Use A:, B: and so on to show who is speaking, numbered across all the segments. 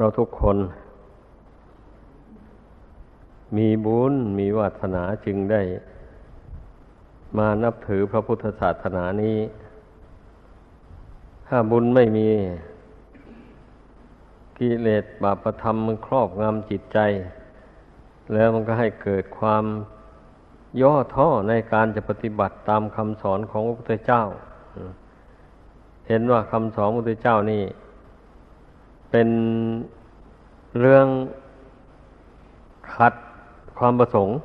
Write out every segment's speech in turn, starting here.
A: เราทุกคน มีบุญมีวาสนาจึงได้ มานับถือพระพุทธศาสนานี้ ถ้าบุญไม่มี กิเลสบาปธรรมมันครอบงำจิตใจ แล้วมันก็ให้เกิดความย่อท้อในการจะปฏิบัติตามคำสอนของพระพุทธเจ้า เห็นว่าคำสอนพระพุทธเจ้านี่ เป็นเรื่องขัดความประสงค์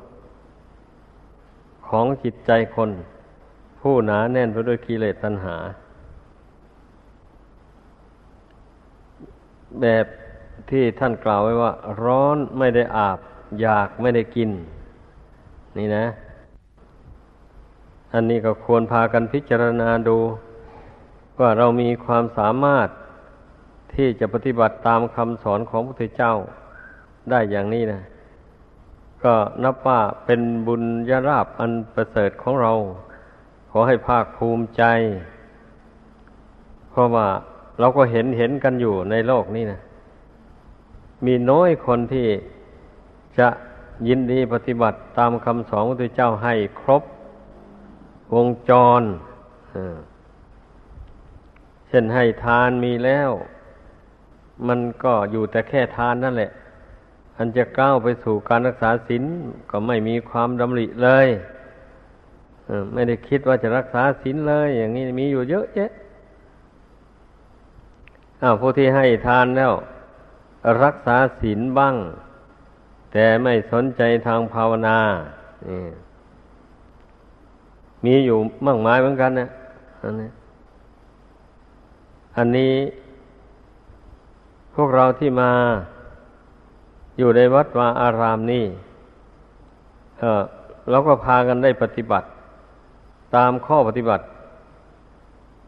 A: ของจิตใจคน ผู้หนาแน่นไปด้วยกิเลสตัณหา แบบที่ท่านกล่าวไว้ว่า ร้อนไม่ได้อาบ อยากไม่ได้กิน นี่นะ อันนี้ก็ควรพากันพิจารณาดู ว่าเรามีความสามารถ ที่จะปฏิบัติตามคำสอนของพระพุทธเจ้าได้อย่างนี้นะก็นับว่าเป็นบุญยราบอันประเสริฐของเรา ขอให้ภาคภูมิใจ เพราะว่าเราก็เห็นเห็นกันอยู่ในโลกนี้นะมีน้อยคนที่จะยินดีปฏิบัติตามคำสอนของพระพุทธเจ้าให้ครบ วงจรเช่นให้ทานมีแล้ว มันก็อยู่แต่แค่ทานนั่นแหละ อันจะก้าวไปสู่การรักษาศีลก็ไม่มีความดำริเลยไม่ได้คิดว่าจะรักษาศีลเลย อย่างนี้มีอยู่เยอะแยะอ้าวผู้ที่ให้ทานแล้ว รักษาศีลบ้าง แต่ไม่สนใจทางภาวนามีอยู่มากมายเหมือนกันนะอันนี้อันนี้ พวกเราที่มาอยู่ในวัดวาอารามนี่เออเราก็พากันได้ปฏิบัติ ตามข้อปฏิบัติ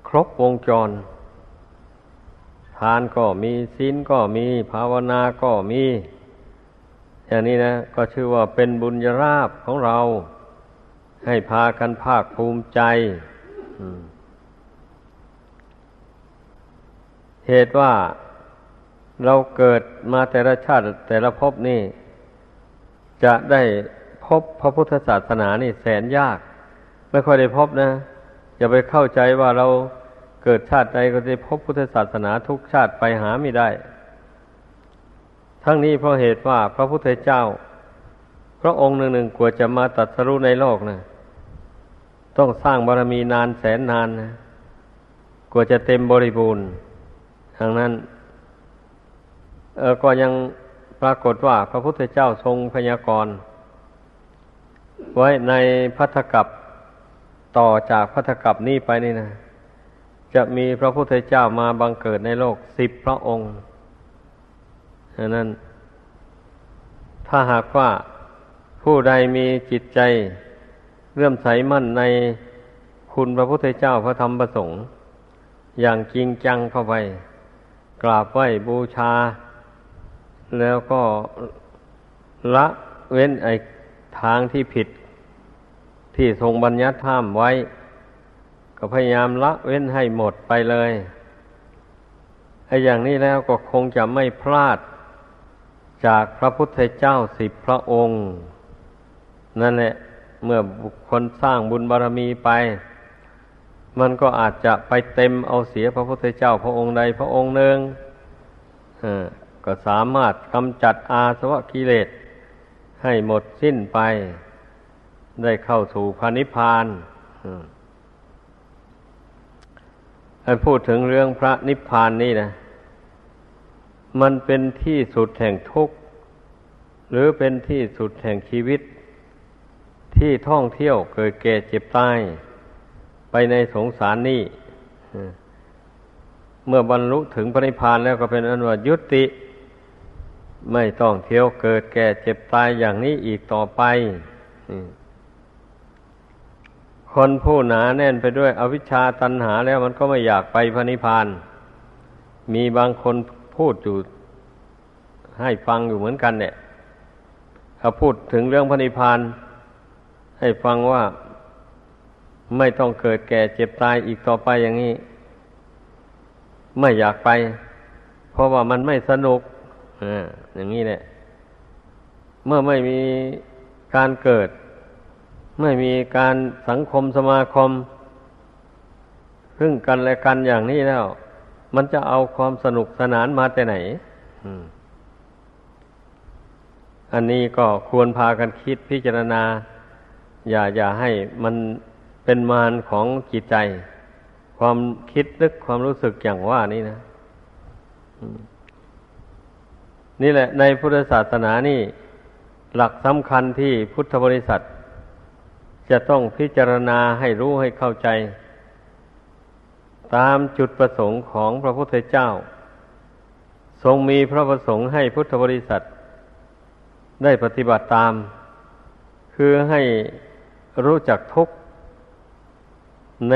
A: ครบวงจร ทานก็มีศีลก็มีภาวนาก็มี อย่างนี้นะ ก็ชื่อว่าเป็นบุญญาราบของเรา ให้พากันภาคภูมิใจเหตุว่า เราเกิดมาแต่ละชาติแต่ละภพนี่ จะได้พบพระพุทธศาสนานี่แสนยาก ไม่ค่อยได้พบนะ อย่าไปเข้าใจว่าเราเกิดชาติใดก็จะพบพุทธศาสนาทุกชาติไปหาไม่ได้ ทั้งนี้เพราะเหตุว่าพระพุทธเจ้า พระองค์หนึ่งหนึ่งกว่าจะมาตัดสรุในโลกนะต้องสร้างบารมีนานแสนนานนะกว่าจะเต็มบริบูรณ์ทางนั้น เออก็ยังปรากฏว่าพระพุทธเจ้าทรงพยากรณ์ไว้ในพัทธกับต่อจากพัทธกับนี้ไปนี่นะจะมีพระพุทธเจ้ามาบังเกิดในโลกสิบพระองค์ฉะนั้น ถ้าหากว่าผู้ใดมีจิตใจเลื่อมใสมั่นในคุณพระพุทธเจ้าพระธรรมประสงค์ อย่างจริงจังเข้าไป กราบไหว้บูชา แล้วก็ละเว้นไอ้ทางที่ผิด ที่ทรงบัญญัติห้ามไว้ ก็พยายามละเว้นให้หมดไปเลยไอ้อย่างนี้แล้วก็คงจะไม่พลาดจากพระพุทธเจ้าสิบพระองค์ นั่นแหละเมื่อบุคคลสร้างบุญบารรมีไป มันก็อาจจะไปเต็มเอาเสียพระพุทธเจ้าพระองค์ใดพระองค์หนึ่ง ก็สามารถกำจัดอาสวะกิเลสให้หมดสิ้นไป ได้เข้าสู่พระนิพพานให้พูดถึงเรื่องพระนิพพานนี่นะ มันเป็นที่สุดแห่งทุกข์ หรือเป็นที่สุดแห่งชีวิต ที่ท่องเที่ยวเกิดแก่เจ็บตาย ไปในสงสารนี่เมื่อบรรลุถึงพระนิพพานแล้วก็เป็นอนุวัยุติ ไม่ต้องเที่ยวเกิดแก่เจ็บตายอย่างนี้อีกต่อไป คนผู้หนาแน่นไปด้วย อวิชชาตันหาแล้วมันก็ไม่อยากไปพระนิพพาน มีบางคนพูดอยู่ให้ฟังอยู่เหมือนกันเนี่ยเขาพูดถึงเรื่องพระนิพพาน ให้ฟังว่าไม่ต้องเกิดแก่เจ็บตายอีกต่อไปอย่างนี้ ไม่อยากไป เพราะว่ามันไม่สนุก อย่างนี้แหละ เมื่อไม่มีการเกิด ไม่มีการสังคมสมาคมพึ่งกันและกันอย่างนี้แล้ว มันจะเอาความสนุกสนานมาแต่ไหนอันนี้ก็ควรพากันคิดพิจารณา อย่าอย่าให้มันเป็นมารของจิตใจ ความคิดนึกความรู้สึกอย่างว่านี่นะ นี่แหละ ในพุทธศาสนานี่ หลักสำคัญที่พุทธบริษัท จะต้องพิจารณาให้รู้ให้เข้าใจ ตามจุดประสงค์ของพระพุทธเจ้า ทรงมีพระประสงค์ให้พุทธบริษัท ได้ปฏิบัติตาม คือให้รู้จักทุกข์ใน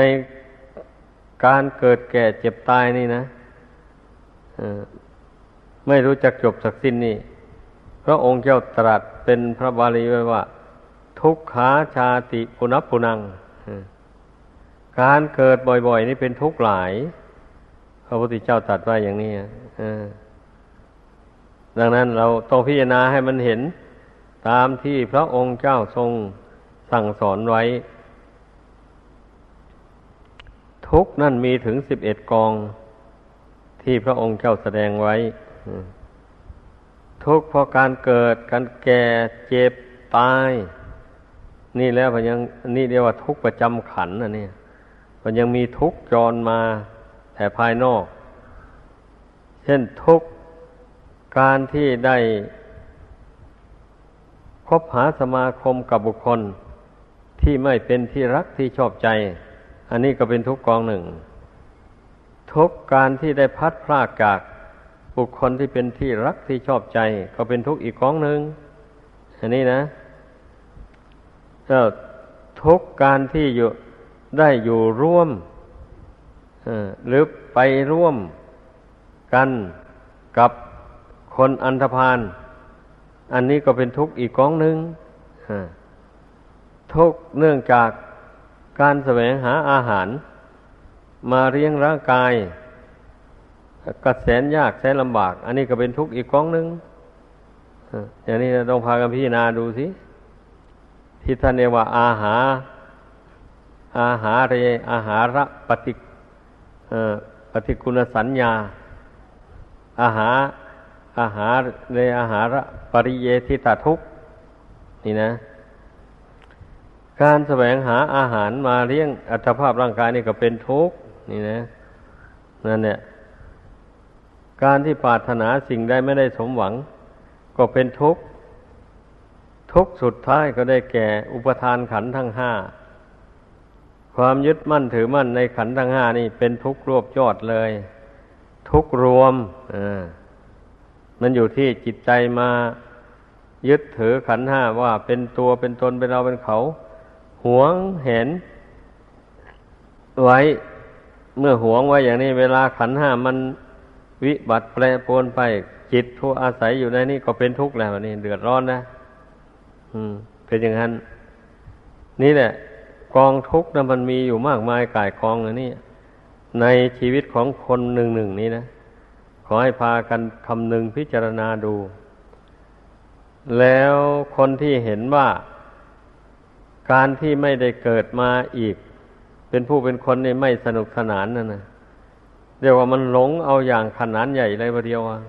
A: การเกิดแก่เจ็บตายนี่นะ ไม่รู้จักจบสักสิ้นนี่พระองค์เจ้าตรัสเป็นพระบาลีไว้ว่า ทุกขาชาติปุนับปุนัง การเกิดบ่อย ๆ นี่เป็นทุกข์หลาย พระพุทธเจ้าตรัสไว้อย่างนี้ดังนั้นเราต้องพิจารณาให้มันเห็น ตามที่พระองค์เจ้าทรงสั่งสอนไว้ ทุกนั่นมีถึงสิบเอ็ดกองที่พระองค์เจ้าแสดงไว้ ทุกข์เพราะการเกิด การแก่เจ็บตาย นี่แล้วพยังนี่เรียกว่าทุกข์ประจำขันนะเนี่ยมันยังมีทุกข์จรมาแต่ภายนอก เช่นทุกข์การที่ได้คบหาสมาคมกับบุคคลที่ไม่เป็นที่รักที่ชอบใจ อันนี้ก็เป็นทุกข์กองหนึ่ง ทุกการที่ได้พัดพลากจาก บุคคลที่เป็นที่รักที่ชอบใจ ก็เป็นทุกข์อีกของหนึ่งอันนี้นะแล้วทุกการที่อยู่ได้อยู่ร่วมหรือไปร่วมกันกับคนอันธพาลอันนี้ก็เป็นทุกข์อีกกองหนึ่งทุกเนื่องจากการแสวงหาอาหาร มาเลี้ยงร่างกาย ก็แสนยากแสนลำบาก อันนี้ก็เป็นทุกข์อีกกองหนึ่งอย่างนี้ต้องพากันพิจารณาดูสิที่ท่านเรียกว่า อาหา อาหาเรอาหาระปฏิปฏิคุณสัญญา อาหา อาหารเรอาหาระปริเยทิตาทุกนี่นะ การแสวงหาอาหารมาเลี้ยงอัตภาพร่างกายนี่ก็เป็นทุกข์นี่นะนั่นเนี่ย การที่ปรารถนาสิ่งใดไม่ได้สมหวัง ก็เป็นทุกข์ทุกข์สุดท้ายก็ได้แก่อุปทานขันทั้งห้าความยึดมั่นถือมั่นในขันทั้งห้านี่เป็นทุกข์รวบยอดเลย ทุกข์รวมมันอยู่ที่จิตใจมายึดถือขันห้าว่าเป็นตัวเป็นตนเป็นเราเป็นเขา หวงเห็น ไว้ เมื่อหวงไว้อย่างนี้ เวลาขันห้ามัน วิบัติแปรปวนไป จิตผู้อาศัยอยู่ในนี้ก็เป็นทุกข์แล้วนี่เดือดร้อนนะ อืม เป็นอย่างนั้น นี่แหละ กองทุกข์นะมันมีอยู่มากมายกายกองอันนี้ในชีวิตของคนหนึ่งหนึ่งนี้นะ ขอให้พากันคำนึงพิจารณาดู แล้วคนที่เห็นว่า การที่ไม่ได้เกิดมาอีก เป็นผู้เป็นคนนี่ไม่สนุกสนานนั่นนะ เรียกว่ามันหลงเอาอย่างขนาดใหญ่เลยประเดียวอะ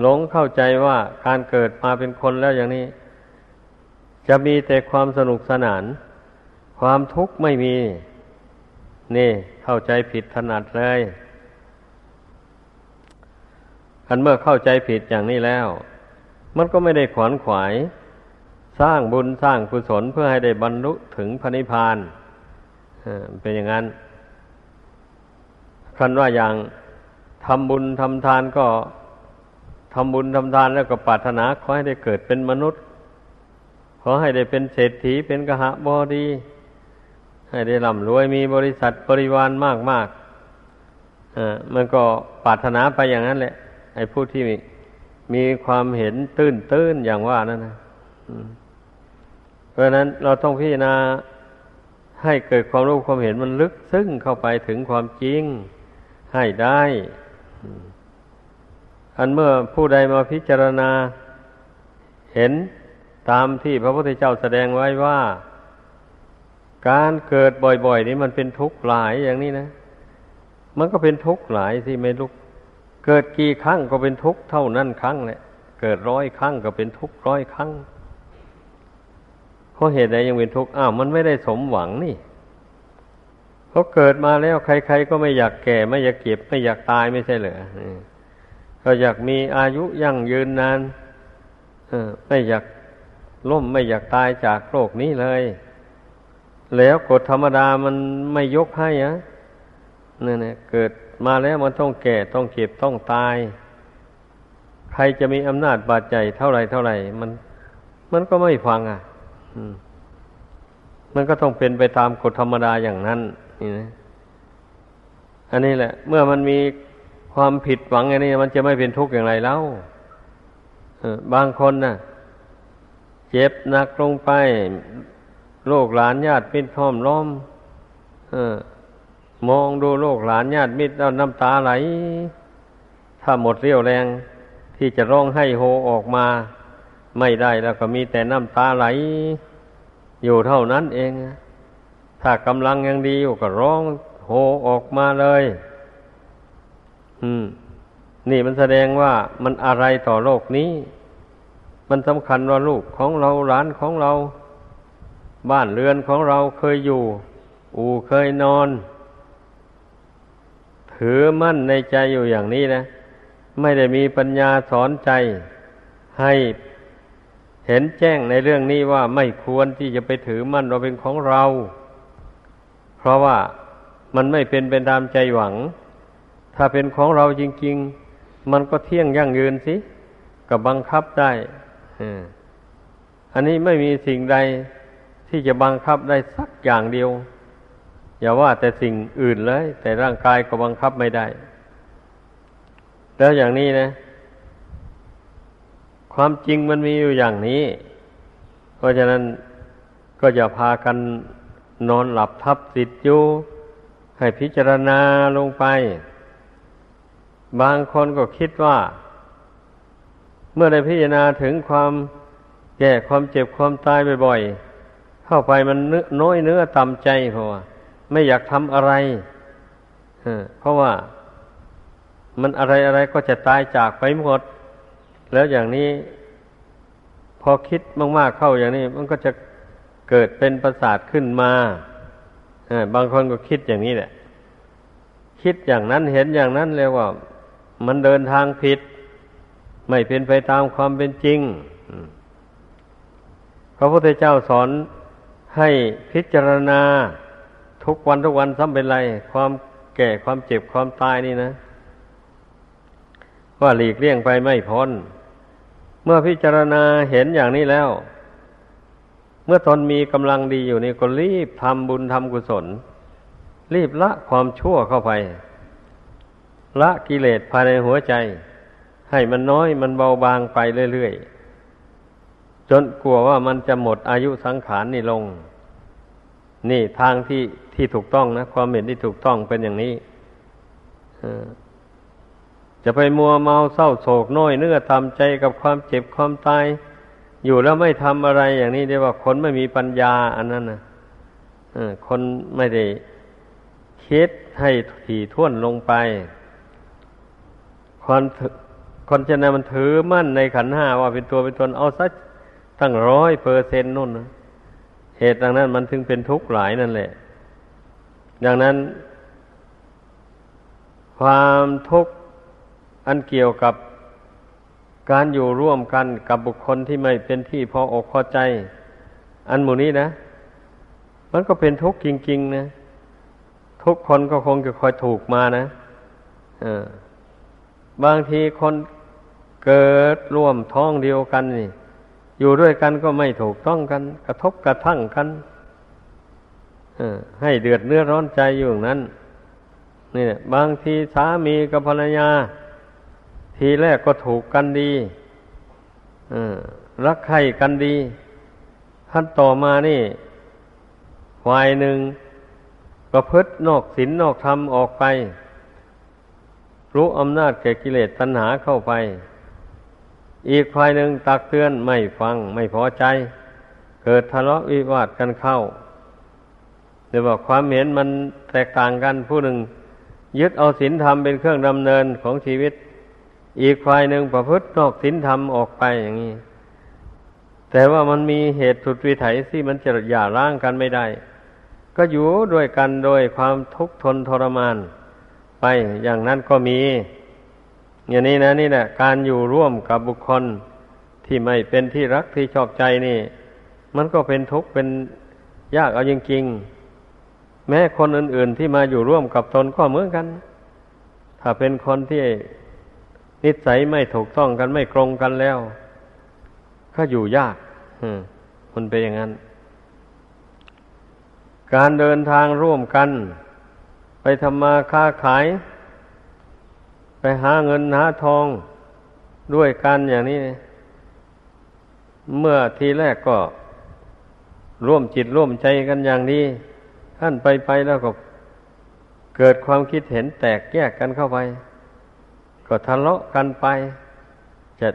A: หลงเข้าใจว่าการเกิดมาเป็นคนแล้วอย่างนี้ จะมีแต่ความสนุกสนาน ความทุกข์ไม่มี นี่เข้าใจผิดถนัดเลยอันเมื่อเข้าใจผิดอย่างนี้แล้ว มันก็ไม่ได้ขวนขวาย สร้างบุญสร้างกุศลเพื่อให้ได้บรรลุถึงพระนิพพานเป็นอย่างนั้น คันว่าอย่างทำบุญทำทานก็ทำบุญทำทานแล้วก็ปรารถนาขอให้ได้เกิดเป็นมนุษย์ ขอให้ได้เป็นเศรษฐีเป็นกหบอดี ให้ได้ร่ำรวยมีบริษัทบริวารมากมากอ่ามันก็ปรารถนาไปอย่างนั้นแหละ ไอ้ผู้ที่มีความเห็นตื้นตื้นอย่างว่านั่นนะเพราะนั้นเราต้องพิจารณาให้เกิดความรู้ความเห็นมันลึกซึ้งเข้าไปถึงความจริง ให้ได้อันเมื่อผู้ใดมาพิจารณา เห็นตามที่พระพุทธเจ้าแสดงไว้ว่า การเกิดบ่อย ๆ นี้มันเป็นทุกข์หลายอย่างนี้นะ มันก็เป็นทุกข์หลายสิไม่ลุก เกิดกี่ครั้งก็เป็นทุกข์เท่านั้นครั้งแหละเกิดร้อยครั้งก็เป็นทุกข์ร้อยครั้งเพราะเหตุใดยังเป็นทุกข์อ้าวมันไม่ได้สมหวังนี่ เพราะเกิดมาแล้วใคร ๆ ก็ไม่อยากแก่ ไม่อยากเก็บ ไม่อยากตายไม่ใช่เหรอก็อยากมีอายุยั่งยืนนานไม่อยากล่มไม่อยากตายจากโลกนี้เลย แล้วกฎธรรมดามันไม่ยกให้อะนี่นเกิดมาแล้วมันต้องแก่ต้องเก็บต้องตาย ใครจะมีอำนาจบาดใจเท่าไรเท่าไรมัน มันก็ไม่ฟังอะมันก็ต้องเป็นไปตามกฎธรรมดาอย่างนั้น นี่นะอันนี้แหละ เมื่อมันมีความผิดหวังอย่างนี้ มันจะไม่เป็นทุกข์อย่างไรแล้วบางคนนะ่ะ เจ็บหนักลงไปโรคหลานญาติมิตรพร้อมล้อมอมองดูโรคหลานญาติมิตรแล้วน้ำตาไหล ถ้าหมดเรี่ยวแรงที่จะร้องให้โฮออกมา ไม่ได้แล้วก็มีแต่น้ำตาไหล อยู่เท่านั้นเอง ถ้ากำลังยังดีอยู่ก็ร้องโฮออกมาเลย อืม นี่มันแสดงว่ามันอะไรต่อโลกนี้ มันสำคัญว่าลูกของเราหลานของเรา บ้านเรือนของเราเคยอยู่ อู่เคยนอน ถือมั่นในใจอยู่อย่างนี้นะ ไม่ได้มีปัญญาสอนใจให้เห็นแจ้งในเรื่องนี้ว่าไม่ควรที่จะไปถือมั่นว่าเป็นของเรา เพราะว่ามันไม่เป็นเป็นตามใจหวัง ถ้าเป็นของเราจริง ๆ มันก็เที่ยงยั่งยืนสิกับบังคับได้อันนี้ไม่มีสิ่งใดที่จะบังคับได้สักอย่างเดียว อย่าว่าแต่สิ่งอื่นเลย แต่ร่างกายก็บังคับไม่ได้ แล้วอย่างนี้นะ ความจริงมันมีอยู่อย่างนี้ เพราะฉะนั้นก็อย่าพากัน นอนหลับทับสิทธิ์อยู่ให้พิจารณาลงไป บางคนก็คิดว่า เมื่อได้พิจารณาถึงความแก่ความเจ็บความตายบ่อยๆ เข้าไปมันน้อยเนื้อต่ำใจเพราะว่าไม่อยากทำอะไรเพราะว่ามันอะไรอะไรก็จะตายจากไปหมด แล้วอย่างนี้ พอคิดมากๆเข้าอย่างนี้ มันก็จะ เกิดเป็นประสาทขึ้นมาบางคนก็คิดอย่างนี้แหละ คิดอย่างนั้นเห็นอย่างนั้นเลยว่า มันเดินทางผิด ไม่เป็นไปตามความเป็นจริงพระพุทธเจ้าสอนให้พิจารณาทุกวันทุกวันซ้ำเป็นไร ความแก่ความเจ็บความตายนี่นะ ว่าหลีกเลี่ยงไปไม่พ้น เมื่อพิจารณาเห็นอย่างนี้แล้ว เมื่อตนมีกำลังดีอยู่นี่ก็รีบทำบุญทำกุศล รีบละความชั่วเข้าไป ละกิเลสภายในหัวใจ ให้มันน้อยมันเบาบางไปเรื่อยๆ จนกลัวว่ามันจะหมดอายุสังขารนี่ลง นี่ทางที่ที่ถูกต้องนะ ความเห็นที่ถูกต้องเป็นอย่างนี้จะไปมัวเมาเศร้าโศกน้อยเนื้อทำใจกับความเจ็บความตาย อยู่แล้วไม่ทำอะไรอย่างนี้เรียกว่าคนไม่มีปัญญา อันนั้นนะคนไม่ได้คิดให้ถี่ท่วนลงไปคนคนจะนมันถือมั่นในขันห้าว่าเป็นตัวเป็นตนเอาสักตั้งร้อยเปอร์เซ็นต์นู่นนะเหตุดังนั้นมันถึงเป็นทุกข์หลายนั่นแหละ ดังนั้น ความทุกข์อันเกี่ยวกับ การอยู่ร่วมกันกับบุคคลที่ไม่เป็นที่พออกพอใจ อันหมู่นี้นะ มันก็เป็นทุกข์จริง ๆ นะ ทุกคนก็คงจะคอยถูกมานะบางทีคนเกิดร่วมท้องเดียวกันนี่ อยู่ด้วยกันก็ไม่ถูกต้องกัน กระทบกระทั่งกันให้เดือดเนื้อร้อนใจอยู่อย่างนั้นนี่บางทีสามีกับภรรยา ทีแรกก็ถูกกันดีรักใคร่กันดีท่านต่อมานี่ฝ่ายหนึ่งประพฤตินอกศีลนอกธรรมออกไป รู้อำนาจแก่กิเลสตัณหาเข้าไป อีกฝ่ายหนึ่งตักเตือนไม่ฟังไม่พอใจ เกิดทะเลาะวิวาทกันเข้าหรือว่าความเห็นมันแตกต่างกันผู้หนึ่ง ยึดเอาศีลธรรมเป็นเครื่องดำเนินของชีวิต อีกฝ่ายหนึ่งประพฤตินอกศีลธรรมออกไปอย่างนี้ แต่ว่ามันมีเหตุสุดวิถัยที่มันจะหย่าร้างกันไม่ได้ ก็อยู่ด้วยกันโดยความทุกข์ทนทรมาน ไปอย่างนั้นก็มี อย่างนี้นะนี่แหละการอยู่ร่วมกับบุคคลที่ไม่เป็นที่รักที่ชอบใจนี่ มันก็เป็นทุกข์เป็นยากเอาจริงๆแม้คนอื่น ๆ ที่มาอยู่ร่วมกับตนก็เหมือนกัน ถ้าเป็นคนที่ นิสัยไม่ถูกต้องกันไม่ตรงกันแล้ว ก็อยู่ยากมันเป็นอย่างนั้น การเดินทางร่วมกัน ไปทำมาค้าขาย ไปหาเงินหาทองด้วยกันอย่างนี้ เมื่อทีแรกก็ร่วมจิตร่วมใจกันอย่างนี้ท่านไปไปแล้วก็เกิดความคิดเห็นแตกแยกกันเข้าไป ก็ทะเลาะกันไปจะ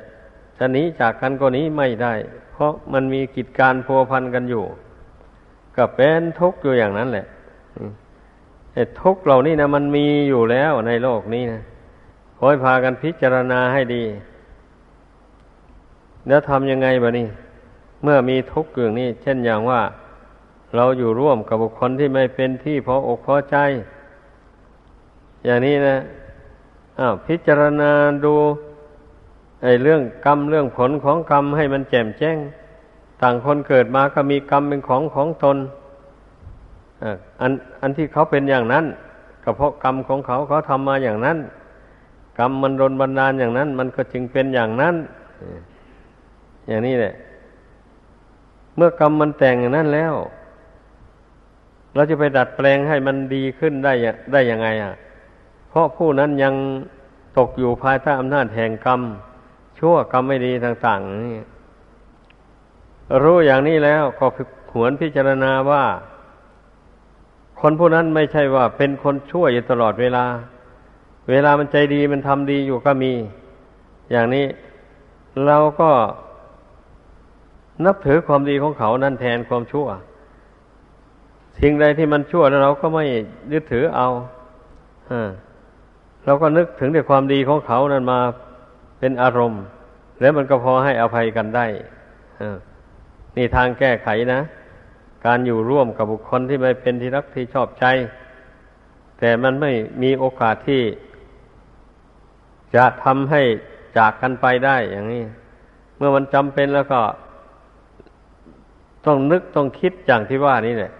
A: จะหนีจากกันก็หนีไม่ได้ เพราะมันมีกิจการพัวพันกันอยู่ ก็เป็นทุกข์อยู่อย่างนั้นแหละไอ้ทุกข์เหล่านี้นะมันมีอยู่แล้วในโลกนี้นะขอให้พากันพิจารณาให้ดี แล้วทำยังไงบะนี่เมื่อมีทุกข์อย่างนี้ เช่นอย่างว่า เราอยู่ร่วมกับบุคคลที่ไม่เป็นที่พออกพอใจ อย่างนี้นะ พิจารณาดูไอ้เรื่องกรรมเรื่องผลของกรรมให้มันแจ่มแจ้ง ต่างคนเกิดมาก็มีกรรมเป็นของของตนอันอันที่เขาเป็นอย่างนั้นก็เพราะกรรมของเขาเขาทำมาอย่างนั้น กรรมมันรนบันดาลอย่างนั้น มันก็จึงเป็นอย่างนั้น อย่างนี้แหละ เมื่อกรรมมันแต่งอย่างนั้นแล้ว เราจะไปดัดแปลงให้มันดีขึ้นได้ได้ยังไง อะ เพราะผู้นั้นยังตกอยู่ภายใต้อำนาจแห่งกรรม ชั่วกรรมไม่ดีต่างๆนี่รู้อย่างนี้แล้วก็หวนพิจารณาว่า คนผู้นั้นไม่ใช่ว่าเป็นคนชั่วอยู่ตลอดเวลา เวลามันใจดีมันทำดีอยู่ก็มี อย่างนี้เราก็นับถือความดีของเขานั่นแทนความชั่ว สิ่งใดที่มันชั่วแล้วเราก็ไม่ยึดถือเอา เราก็นึกถึงแต่ความดีของเขานั้นมาเป็นอารมณ์ แล้วมันก็พอให้อภัยกันได้นี่ทางแก้ไขนะ การอยู่ร่วมกับบุคคลที่ไม่เป็นที่รักที่ชอบใจ แต่มันไม่มีโอกาสที่ จะทำให้จากกันไปได้อย่างนี้ เมื่อมันจำเป็นแล้วก็ ต้องนึกต้องคิดอย่างที่ว่านี่แหละ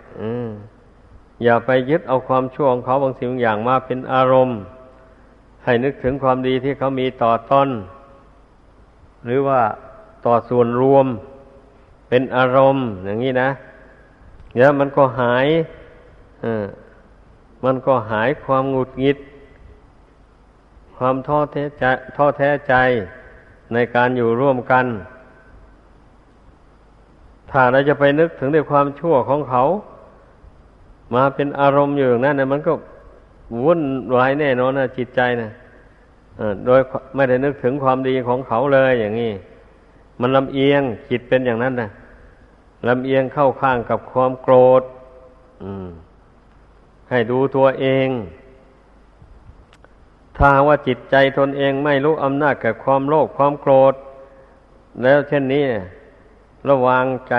A: อย่าไปยึดเอาความชั่วของเขาบางสิ่งบางอย่างมาเป็นอารมณ์ ให้นึกถึงความดีที่เขามีต่อต้นหรือว่าต่อส่วนรวมเป็นอารมณ์ อย่างนี้นะเดี๋ยวมันก็หายอมันก็หายความหงุดหงิด ความท้อแท้ใจท้อแท้ใจในการอยู่ร่วมกัน ถ้าเราจะไปนึกถึงในความชั่วของเขา มาเป็นอารมณ์อยู่อย่างนั้นเนะมันก็ วุ่นวายแน่นอนนะจิตใจนะโดยไม่ได้นึกถึงความดีของเขาเลยอย่างนี้ มันลำเอียงจิตเป็นอย่างนั้นนะลำเอียงเข้าข้างกับความโกรธให้ดูตัวเอง ถ้าว่าจิตใจตนเองไม่รู้อำนาจกับความโลภความโกรธ แล้วเช่นนี้ระวางใจ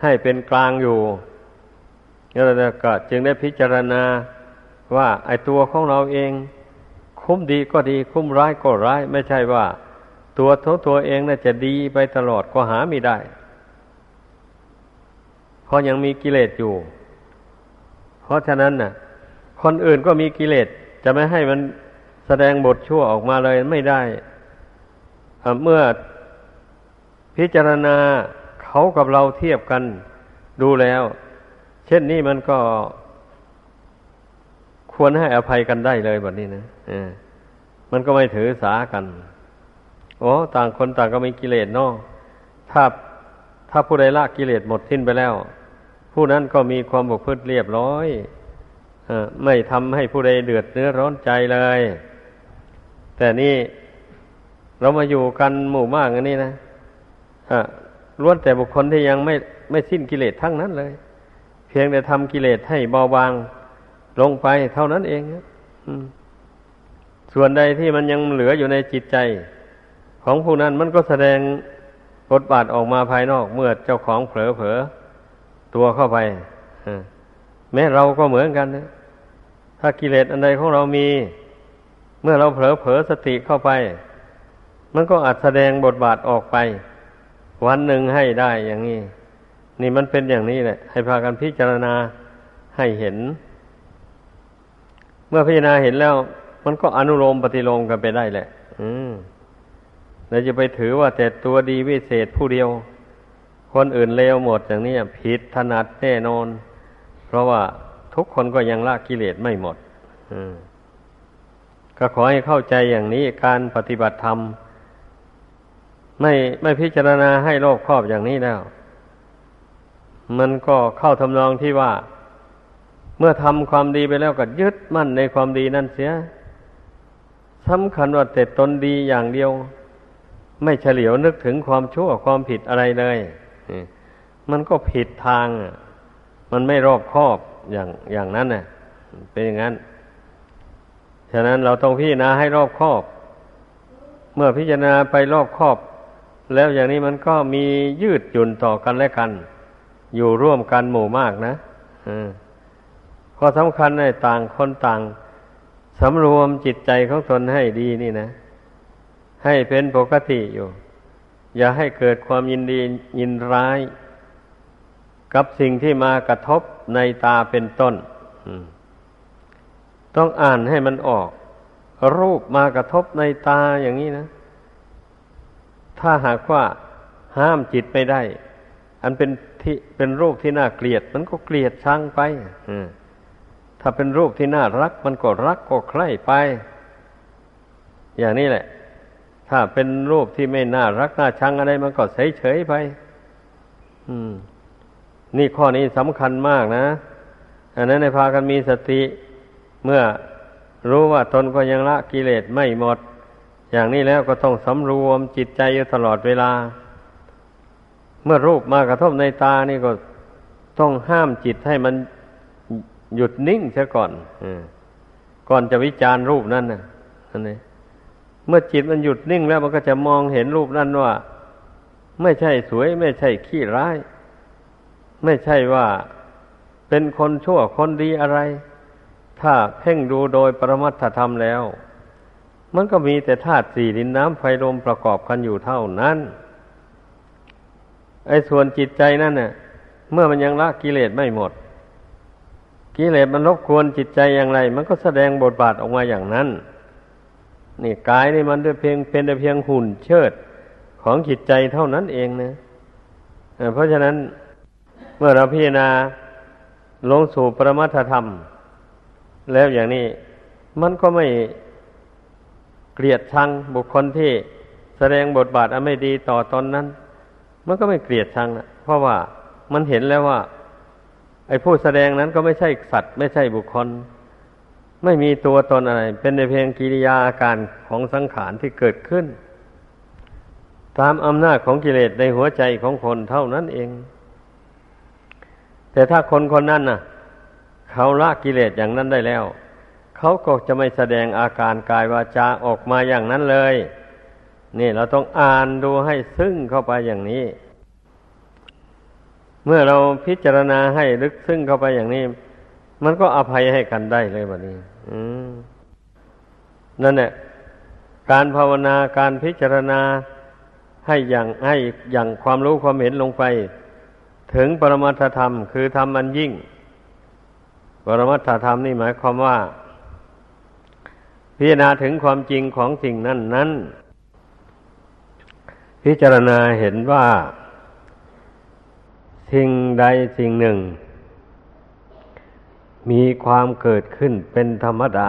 A: ให้เป็นกลางอยู่ แล้วก็จึงได้พิจารณาว่าไอตัวของเราเอง คุ้มดีก็ดี คุ้มร้ายก็ร้าย ไม่ใช่ว่า ตัวทั้งตัวเองน่าจะดีไปตลอดก็หาไม่ได้ เพราะยังมีกิเลสอยู่ เพราะฉะนั้นน่ะ คนอื่นก็มีกิเลสจะไม่ให้มันแสดงบทชั่วออกมาเลยไม่ได้เมื่อพิจารณาเขากับเราเทียบกันดูแล้ว เช่นนี้มันก็ควรให้อภัยกันได้เลยแบบนี้นะมันก็ไม่ถือสากัน โอ้ต่างคนต่างก็มีกิเลสเนาะถ้าถ้าผู้ใดละกิเลสหมดสิ้นไปแล้ว ผู้นั้นก็มีความบกพร่องเรียบร้อยไม่ทำให้ผู้ใดเดือดเนื้อร้อนใจเลย แต่นี่เรามาอยู่กันหมู่มากอันนี้นะล้วนแต่บุคคลที่ยังไม่ไม่สิ้นกิเลสทั้งนั้นเลย เพียงแต่ทำกิเลสให้เบาบางลงไปเท่านั้นเองส่วนใดที่มันยังเหลืออยู่ในจิตใจ ของผู้นั้นมันก็แสดงบทบาทออกมาภายนอกเมื่อเจ้าของเผลอเผลอตัวเข้าไปแม้เราก็เหมือนกันนะถ้ากิเลสอันใดของเรามี เมื่อเราเผลอเผลอสติเข้าไป มันก็อาจแสดงบทบาทออกไป วันหนึ่งให้ได้อย่างนี้ นี่มันเป็นอย่างนี้แหละ ให้พากันพิจารณาให้เห็น เมื่อพิจารณาเห็นแล้ว มันก็อนุโลมปฏิโลมกันไปได้แหละ อืมเราจะไปถือว่าแต่ตัวดีวิเศษผู้เดียว คนอื่นเลวหมดอย่างนี้ผิดถนัดแน่นอน เพราะว่าทุกคนก็ยังละกิเลสไม่หมดก็ขอให้เข้าใจอย่างนี้การปฏิบัติธรรม ไม่ไม่พิจารณาให้โลภครอบอย่างนี้แล้ว มันก็เข้าทำนองที่ว่า เมื่อทำความดีไปแล้วก็ยึดมั่นในความดีนั่นเสียสำคัญว่าแต่ตนดีอย่างเดียว ไม่เฉลียวนึกถึงความชั่วความผิดอะไรเลยมันก็ผิดทาง มันไม่รอบคอบอย่างอย่างนั้นน่ะ เป็นอย่างนั้น ฉะนั้นเราต้องพิจารณาให้รอบคอบ เมื่อพิจารณาไปรอบคอบ แล้วอย่างนี้มันก็มียืดหยุ่นต่อกันและกัน อยู่ร่วมกันหมู่มากนะข้อสำคัญในต่างคนต่างสำรวมจิตใจของตนให้ดีนี่นะ ให้เป็นปกติอยู่ อย่าให้เกิดความยินดียินร้าย กับสิ่งที่มากระทบในตาเป็นต้นต้องอ่านให้มันออก รูปมากระทบในตาอย่างนี้นะ ถ้าหากว่าห้ามจิตไม่ได้ อันเป็น ที่เป็นรูปที่น่าเกลียด มันก็เกลียดชังไปถ้าเป็นรูปที่น่ารัก มันก็รักก็ใคร่ไป อย่างนี้แหละ ถ้าเป็นรูปที่ไม่น่ารักน่าชังอะไร มันก็เฉยเฉยไปอืมนี่ข้อนี้สำคัญมากนะ อันนั้นในพากันมีสติ เมื่อรู้ว่าตนก็ยังละกิเลสไม่หมด อย่างนี้แล้วก็ต้องสำรวมจิตใจอยู่ตลอดเวลา เมื่อรูปมากระทบในตานี่ก็ต้องห้ามจิตให้มันหยุดนิ่งเสียก่อนก่อนจะวิจารณ์รูปนั้นนะอันนี้เมื่อจิตมันหยุดนิ่งแล้วมันก็จะมองเห็นรูปนั้นว่า ไม่ใช่สวย ไม่ใช่ขี้ร้าย ไม่ใช่ว่าเป็นคนชั่วคนดีอะไร ถ้าเพ่งดูโดยปรมัตถธรรมแล้ว มันก็มีแต่ธาตุสี่ดินน้ำไฟลมประกอบกันอยู่เท่านั้น ไอ้ส่วนจิตใจนั่นเนี่ยเมื่อมันยังละกิเลสไม่หมด กิเลสมันรบกวนจิตใจอย่างไร มันก็แสดงบทบาทออกมาอย่างนั้น นี่กายนี่มันเพียงเป็นแต่เพียงหุ่นเชิดของจิตใจเท่านั้นเองนะเพราะฉะนั้นเมื่อเราพิจารณาลงสู่ปรมัตธรรม แล้วอย่างนี้มันก็ไม่เกลียดชังบุคคลที่แสดงบทบาทอันไม่ดีต่อตอนนั้น มันก็ไม่เกลียดชังนะเพราะว่ามันเห็นแล้วว่า ไอ้ผู้แสดงนั้นก็ไม่ใช่สัตว์ ไม่ใช่บุคคล ไม่มีตัวตนอะไร เป็นในเพียงกิริยาอาการของสังขารที่เกิดขึ้น ตามอำนาจของกิเลสในหัวใจของคนเท่านั้นเอง แต่ถ้าคนคนนั้นน่ะ เขาละกิเลสอย่างนั้นได้แล้ว เขาก็จะไม่แสดงอาการกายวาจาออกมาอย่างนั้นเลย นี่เราต้องอ่านดูให้ซึ้งเข้าไปอย่างนี้ เมื่อเราพิจารณาให้ลึกซึ้งเข้าไปอย่างนี้ มันก็อภัยให้กันได้เลยแบบนี้นั่นแหละการภาวนาการพิจารณาให้อย่างให้อย่างความรู้ความเห็นลงไป ถึงปรมัตถธรรม คือธรรมอันยิ่ง ปรมัตถธรรมนี่หมายความว่า พิจารณาถึงความจริงของสิ่งนั้นนั้น พิจารณาเห็นว่า สิ่งใดสิ่งหนึ่ง มีความเกิดขึ้นเป็นธรรมดา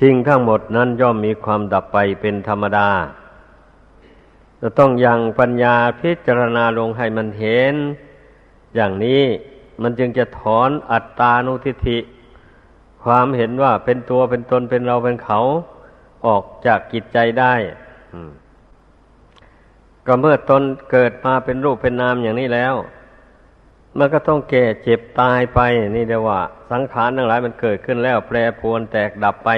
A: สิ่งทั้งหมดนั้นย่อมมีความดับไปเป็นธรรมดา จะต้องยังปัญญาพิจารณาลงให้มันเห็น อย่างนี้มันจึงจะถอนอัตตานุทิฏฐิความเห็นว่าเป็นตัวเป็นตนเป็นเราเป็นเขาออกจากกิจใจได้ ก็เมื่อตนเกิดมาเป็นรูปเป็นนามอย่างนี้แล้ว มันก็ต้องแก่เจ็บตายไป นี่เดียวว่า สังขารทั้งหลายมันเกิดขึ้นแล้ว แปรปรวนแตกดับไป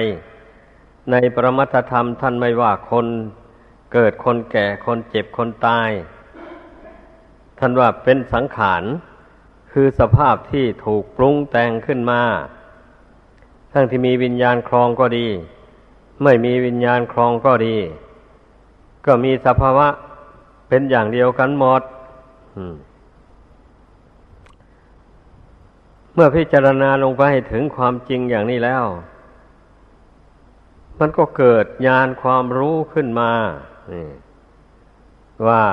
A: ในปรมัตธรรมท่านไม่ว่าคนเกิดคนแก่คนเจ็บคนตาย ท่านว่าเป็นสังขารคือสภาพที่ถูกปรุงแต่งขึ้นมา ทั้งที่มีวิญญาณครองก็ดี ไม่มีวิญญาณครองก็ดี ก็มีสภาวะ เป็นอย่างเดียวกันหมดเมื่อพิจารณาลงไปถึงความจริงอย่างนี้แล้ว มันก็เกิดญาณความรู้ขึ้นมาว่า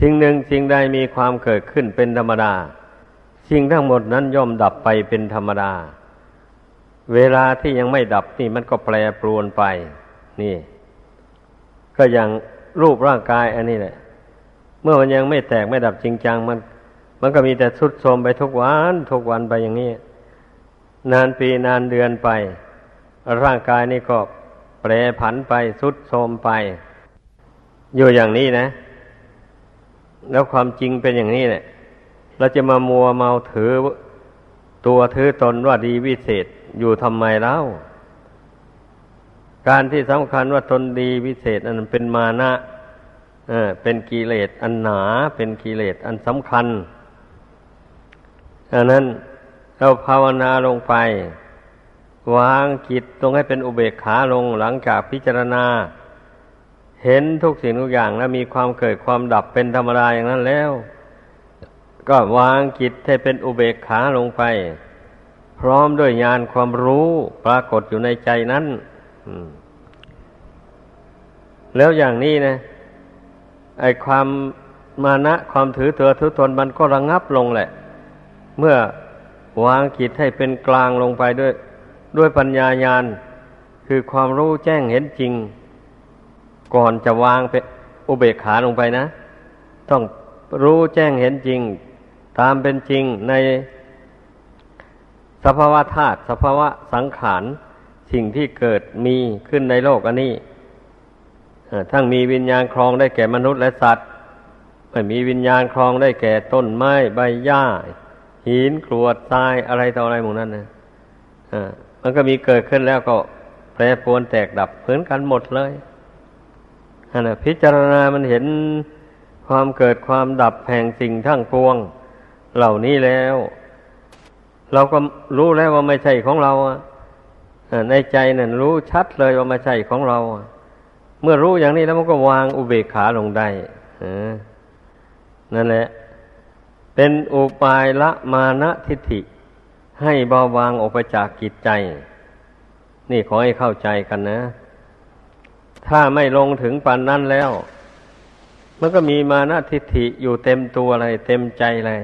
A: สิ่งหนึ่งสิ่งใดมีความเกิดขึ้นเป็นธรรมดา สิ่งทั้งหมดนั้นย่อมดับไปเป็นธรรมดา เวลาที่ยังไม่ดับนี่มันก็แปรปรวนไป นี่ ก็อย่างรูปร่างกายอันนี้แหละ เมื่อมันยังไม่แตกไม่ดับจริงจังมัน มันก็มีแต่ทุดโทรมไปทุกวันทุกวันไปอย่างนี้ นานปีนานเดือนไป ร่างกายนี่ก็แปรผันไปสุดโทรมไป อยู่อย่างนี้นะ แล้วความจริงเป็นอย่างนี้แหละเราจะมามัวเมาถือตัวถือตนว่าดีวิเศษอยู่ทำไมเล่า การที่สำคัญว่าตนดีวิเศษอันเป็นมานะเป็นกิเลสอันหนา เป็นกิเลสอันสำคัญดังนั้นเราภาวนาลงไป วางจิตตรงให้เป็นอุเบกขาลงหลังจากพิจารณา เห็นทุกสิ่งทุกอย่างแล้วมีความเกิดความดับเป็นธรรมดาอย่างนั้นแล้ว ก็วางจิตให้เป็นอุเบกขาลงไป พร้อมด้วยญาณความรู้ปรากฏอยู่ในใจนั้น แล้วอย่างนี้นะไอความมานะความถือเถือถือตนมันก็ระงงับลงแหละ เมื่อวางจิตให้เป็นกลางลงไปด้วย ด้วยปัญญาญาณคือความรู้แจ้งเห็นจริง ก่อนจะวางเป็นอุเบกขาลงไปนะ ต้องรู้แจ้งเห็นจริง ตามเป็นจริงในสภาวะธาตุสภาวะสังขารสิ่งที่เกิดมีขึ้นในโลกอันนี้ ทั้งมีวิญญาณครองได้แก่มนุษย์และสัตว์ไม่มีวิญญาณครองได้แก่ต้นไม้ใบหญ้า หินกรวดทรายอะไรต่ออะไรหมู่นั้นนะมันก็มีเกิดขึ้นแล้วก็แปรปรวนแตกดับเหมือนกันหมดเลยนะพิจารณามันเห็นความเกิดความดับแห่งสิ่งทั้งปวง เหล่านี้แล้ว เราก็รู้แล้วว่าไม่ใช่ของเราในใจนั่นรู้ชัดเลยว่าไม่ใช่ของเรา เมื่อรู้อย่างนี้แล้วมันก็วางอุเบกขาลงได้นั่นแหละ เป็นอุปายละมานะทิฏฐิ ให้เบาบางออกไปจากกิจใจ นี่ขอให้เข้าใจกันนะ ถ้าไม่ลงถึงปันนั้นแล้ว มันก็มีมานะทิฏฐิอยู่เต็มตัวเลย เต็มใจเลย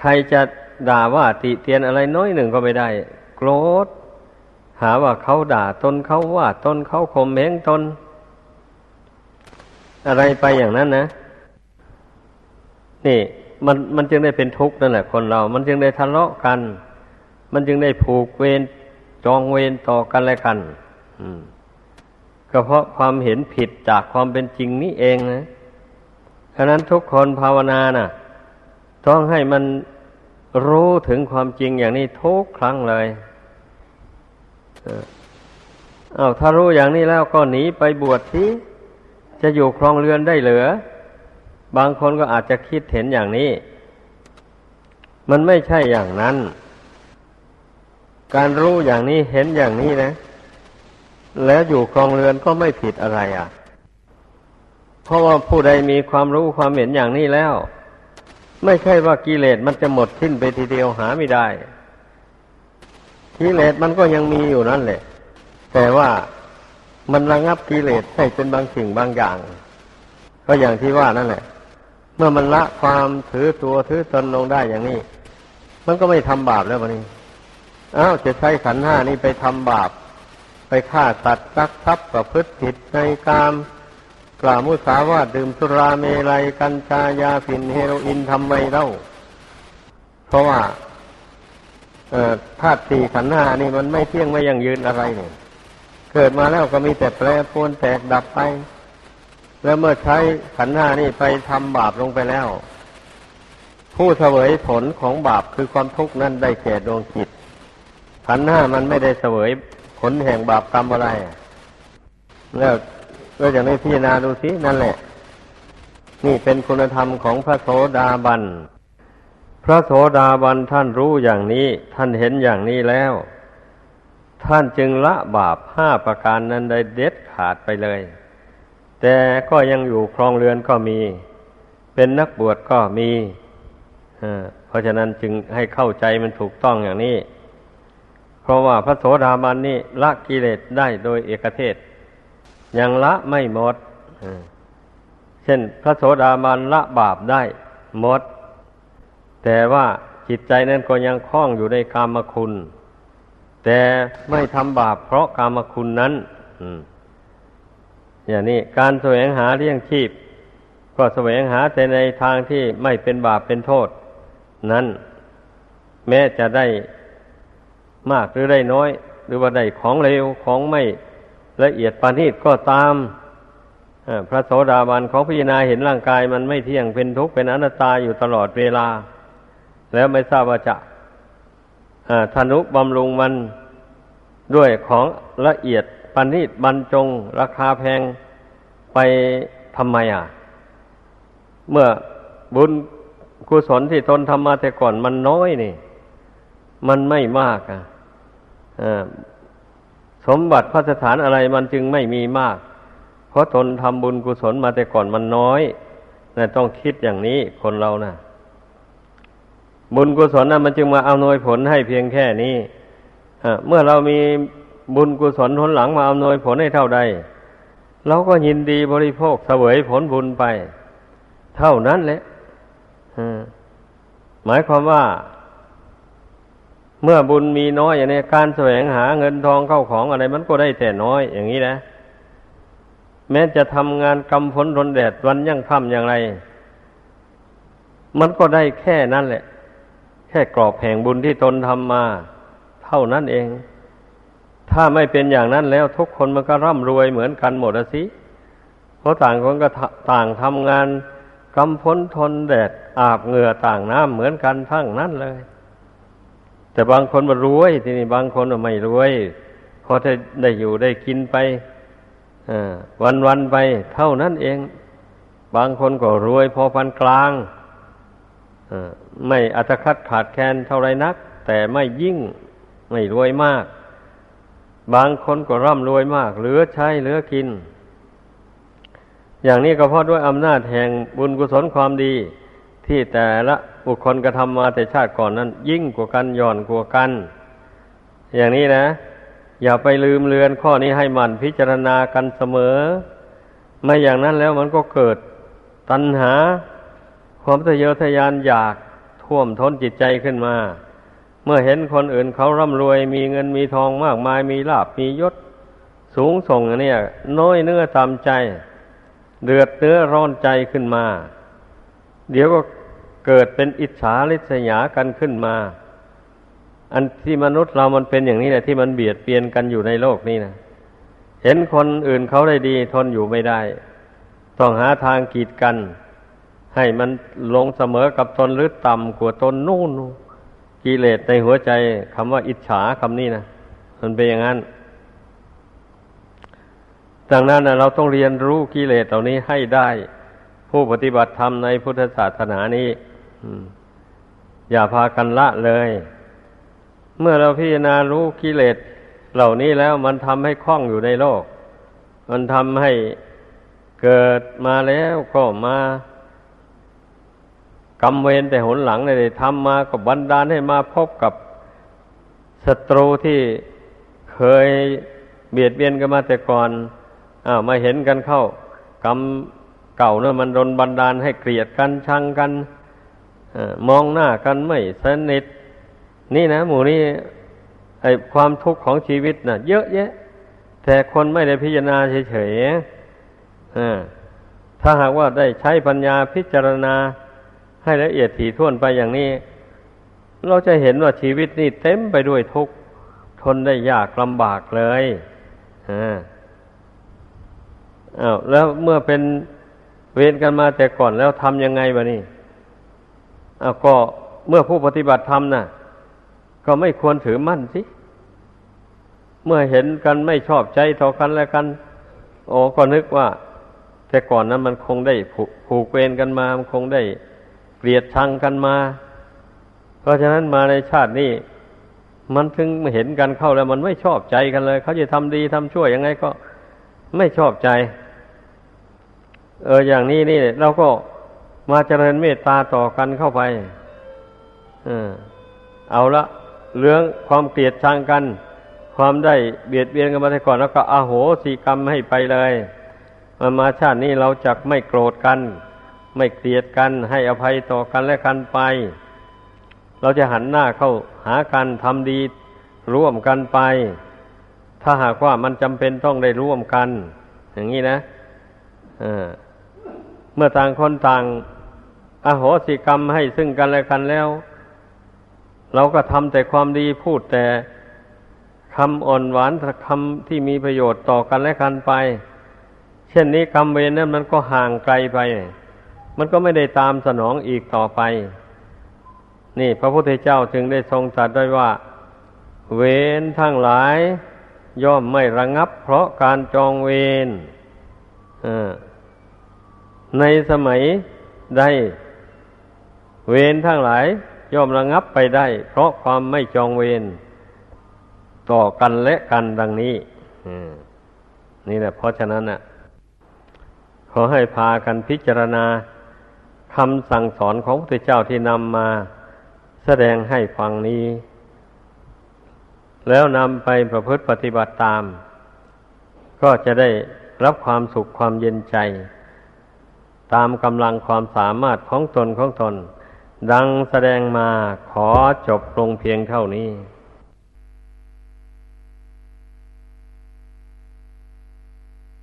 A: ใครจะด่าว่าติเตียนอะไรน้อยหนึ่งก็ไม่ได้ โกรธ หาว่าเขาด่าตนเขาว่าตนเขาข่มเหงตน อะไรไปอย่างนั้นนะ นี่ มันมันจึงได้เป็นทุกข์นั่นแหละคนเรา มันจึงได้ทะเลาะกัน มันจึงได้ผูกเวรจองเวรต่อกันและกันก็เพราะความเห็นผิดจากความเป็นจริงนี่เองนะฉะนั้นทุกคนภาวนานะ่ะ ต้องให้มันรู้ถึงความจริงอย่างนี้ทุกครั้งเลย อาถ้ารู้อย่างนี้แล้วก็หนีไปบวชที่จะอยู่ครองเรือนได้เหลือ บางคนก็อาจจะคิดเห็นอย่างนี้ มันไม่ใช่อย่างนั้น การรู้อย่างนี้เห็นอย่างนี้นะ แล้วอยู่ครองเรือนก็ไม่ผิดอะไรอะ เพราะว่าผู้ใดมีความรู้ความเห็นอย่างนี้แล้ว ไม่ใช่ว่ากิเลสมันจะหมดสิ้นไปทีเดียวหาไม่ได้ กิเลสมันก็ยังมีอยู่นั่นแหละ แต่ว่ามันระงับกิเลสให้เป็นบางสิ่งบางอย่าง ก็อย่างที่ว่านั่นแหละ เมื่อมันละความถือตัวถือตนลงได้อย่างนี้ มันก็ไม่ทำบาปแล้ววันนี้อ้าวจะใช้ขันห้านี้ไปทำบาป ไปฆ่าสัตว์รักทรัพย์ประพฤติผิดในกามกล่าวมุสาวาดื่มสุราเมลัยกัญชายาฝิ่นเฮโรอีนทำไมเล่า เพราะว่า ธาตุสี่ขันธ์ห้านี่มันไม่เที่ยงไม่ยั่งยืนอะไรเนี่ยเกิดมาแล้วก็มีแต่แปรปรวนแตกดับไป แล้วเมื่อใช้ขันธ์ห้านี่ไปทำบาปลงไปแล้ว ผู้เสวยผลของบาปคือความทุกข์นั้นได้แก่ดวงจิตขันธ์ห้ามันไม่ได้เสวยผลแห่งบาปกรรมอะไรแล้วก็อย่างนี้พิจารณาดูสินั่นแหละ นี่เป็นคุณธรรมของพระโสดาบัน ระโสดาบันท่านรู้อย่างนี้ ท่านเห็นอย่างนี้แล้ว ท่านจึงละบาปห้าประการนั้นได้เด็ดขาดไปเลย แต่ก็ยังอยู่ครองเรือนก็มี เป็นนักบวชก็มีเพราะฉะนั้นจึงให้เข้าใจมันถูกต้องอย่างนี้ เพราะว่าพระโสดาบันนี่ละกิเลสได้โดยเอกเทศ ยังละไม่หมด เช่นพระโสดาบันละบาปได้หมด แต่ว่าจิตใจนั้นก็ยังคล้องอยู่ในกามคุณ แต่ไม่ทำบาปเพราะกามคุณนั้นอย่างนี้การแสวงหาเลี้ยงชีพ ก็แสวงหาแต่ในทางที่ไม่เป็นบาปเป็นโทษ นั้น แม้จะได้มากหรือได้น้อย หรือว่าได้ของเร็วของไม่ละเอียดปานนีตก็ตามพระโสดาบันเขาพิจารณาเห็นร่างกายมันไม่เที่ยงเป็นทุกข์เป็นอนัตตาอยู่ตลอดเวลา แล้วไม่ทราบว่าจะธนุบำรุงมันด้วยของละเอียดปานนีตบรรจง ราคาแพงไปทำไมอะ เมื่อบุญกุศลที่ตนทำมาแต่ก่อนมันน้อยนี่ มันไม่มากอะสมบัติพระสถานอะไรมันจึงไม่มีมาก เพราะตนทำบุญกุศลมาแต่ก่อนมันน้อยนะต้องคิดอย่างนี้คนเรานะ่ะ บุญกุศลนะมันจึงมาเอาหนวยผลให้เพียงแค่นี้เมื่อเรามีบุญกุศลทนหลังมาอำนวยผลให้เท่าใดเราก็ยินดีบริโภคเสวยผลบุญไป เท่านั้นแหละหมายความว่า เมื่อบุญมีน้อยอย่างนี้การแสวงหาเงินทองเข้าของอะไร มันก็ได้แต่น้อย อย่างนี้นะ แม้จะทำงานกำฝนทนแดดวันยั่งค่ำอย่างไร มันก็ได้แค่นั้นแหละ แค่กรอบแห่งบุญที่ตนทำมา เท่านั้นเอง ถ้าไม่เป็นอย่างนั้นแล้วทุกคนมันก็ร่ำรวยเหมือนกันหมดสิ เพราะต่างคนก็ต่างทำงานกำพ้นทนแดดอาบเหงื่อต่างน้ำเหมือนกันทั้งนั้นเลย แต่บางคนมารวยทีนี้บางคนไม่รวยพอจะได้อยู่ได้กินไปวันวันไปเท่านั้นเอง บางคนก็รวยพอพันกลาง ไม่อัตคัดขาดแคลนเท่าไรนัก แต่ไม่ยิ่งไม่รวยมาก บางคนก็ร่ำรวยมาก เหลือใช้เหลือกิน อย่างนี้ก็เพราะด้วยอำนาจแห่งบุญกุศลความดี ที่แต่ละบุคคลกระทำมาแต่ชาติก่อนนั้น ยิ่งกว่ากันย่อนกว่ากัน อย่างนี้นะ อย่าไปลืมเลือนข้อนี้ให้มันพิจารณากันเสมอ ไม่อย่างนั้นแล้วมันก็เกิดตัณหา ความทะเยอทะยานอยากท่วมท้นจิตใจขึ้นมา เมื่อเห็นคนอื่นเขาร่ำรวย มีเงินมีทองมากมายมีลาบมียศ สูงส่งเนี่ย น้อยเนื้อตามใจ เดือดเนื้อร้อนใจขึ้นมา เดี๋ยวก็เกิดเป็นอิจฉาริษยากันขึ้นมา อันที่มนุษย์เรามันเป็นอย่างนี้แหละที่มันเบียดเบียนกันอยู่ในโลกนี้นะเห็นคนอื่นเขาได้ดีทนอยู่ไม่ได้ ต้องหาทางกีดกัน ให้มันลงเสมอกับตนหรือต่ำกว่าตนนู่นกิเลสในหัวใจคำว่าอิจฉาคำนี้นะมันเป็นอย่างนั้นดังนั้นนะเราต้องเรียนรู้กิเลสเหล่านี้ให้ได้ ผู้ปฏิบัติธรรมในพุทธศาสนานี้อย่าพากันละเลย เมื่อเราพิจารณารู้กิเลสเหล่านี้แล้วมันทำให้คล่องอยู่ในโลก มันทำให้เกิดมาแล้วก็มา กำเวรแต่หนหลังเลยทำมาก็บันดาลให้มาพบกับศัตรูที่เคยเบียดเบียนกันมาแต่ก่อนอ้าวมาเห็นกันเข้ากรรมเก่าเนี่ยมันโดนบันดาลให้เกลียดกันชังกันมองหน้ากันไม่สนิทนี่นะ หมู่นี้ไอความทุกข์ของชีวิตนะ่ะ เยอะแยะ แต่คนไม่ได้พิจารณาเฉยๆถ้าหากว่าได้ใช้ปัญญาพิจารณา ให้ละเอียดถี่ถ้วนไปอย่างนี้ เราจะเห็นว่าชีวิตนี่เต็มไปด้วยทุกข์ทนได้ยากลำบากเลยอ่าอ้าวแล้วเมื่อเป็นเวรกันมาแต่ก่อนแล้วทำยังไงบะนี่อ้าวก็เมื่อผู้ปฏิบัติธรรมน่ะ ก็ไม่ควรถือมั่นสิเมื่อเห็นกันไม่ชอบใจต่อกันแล้วกัน โอ้ก็นึกว่า แต่ก่อนนั้นมันคงได้ผูกเวรกันมา มันคงได้ เกลียดชังกันมา เพราะฉะนั้นมาในชาตินี้ มันถึงเห็นกันเข้าแล้ว มันไม่ชอบใจกันเลย เขาจะทำดีทำชั่วยังไงก็ไม่ชอบใจ เอออย่างนี้นี่เราก็มาเจริญเมตตาต่อกันเข้าไป เออเอาละเรื่องความเกลียดชังกัน ความได้เบียดเบียนกันมาแต่ก่อนแล้วก็อาโหสิกรรมให้ไปเลยมามาชาตินี้เราจะไม่โกรธกัน ไม่เกลียดกันให้อภัยต่อกันและกันไป เราจะหันหน้าเข้าหากันทำดีร่วมกันไป ถ้าหากว่ามันจำเป็นต้องได้ร่วมกัน อย่างนี้นะเมื่อต่างคนต่าง อโหสิกรรมให้ซึ่งกันและกันแล้ว เราก็ทำแต่ความดีพูดแต่คำอ่อนหวานคำที่มีประโยชน์ต่อกันและกันไป เช่นนี้กรรมเวรนั้นมันก็ห่างไกลไป มันก็ไม่ได้ตามสนองอีกต่อไป นี่พระพุทธเจ้าจึงได้ทรงตรัสด้วยว่า เวรทั้งหลาย ย่อมไม่ระงับ เพราะการจองเวรในสมัยใดเวรทั้งหลาย ย่อมระงับไปได้ เพราะความไม่จองเวรต่อกันและกันดังนี้นี่แหละเพราะฉะนั้นน่ะ ขอให้พากันพิจารณา คำสั่งสอนของพระพุทธเจ้าที่นำมาแสดงให้ฟังนี้ แล้วนำไปประพฤติปฏิบัติตาม ก็จะได้รับความสุขความเย็นใจ ตามกำลังความสามารถของตนของตน ดังแสดงมาขอจบลงเพียงเท่านี้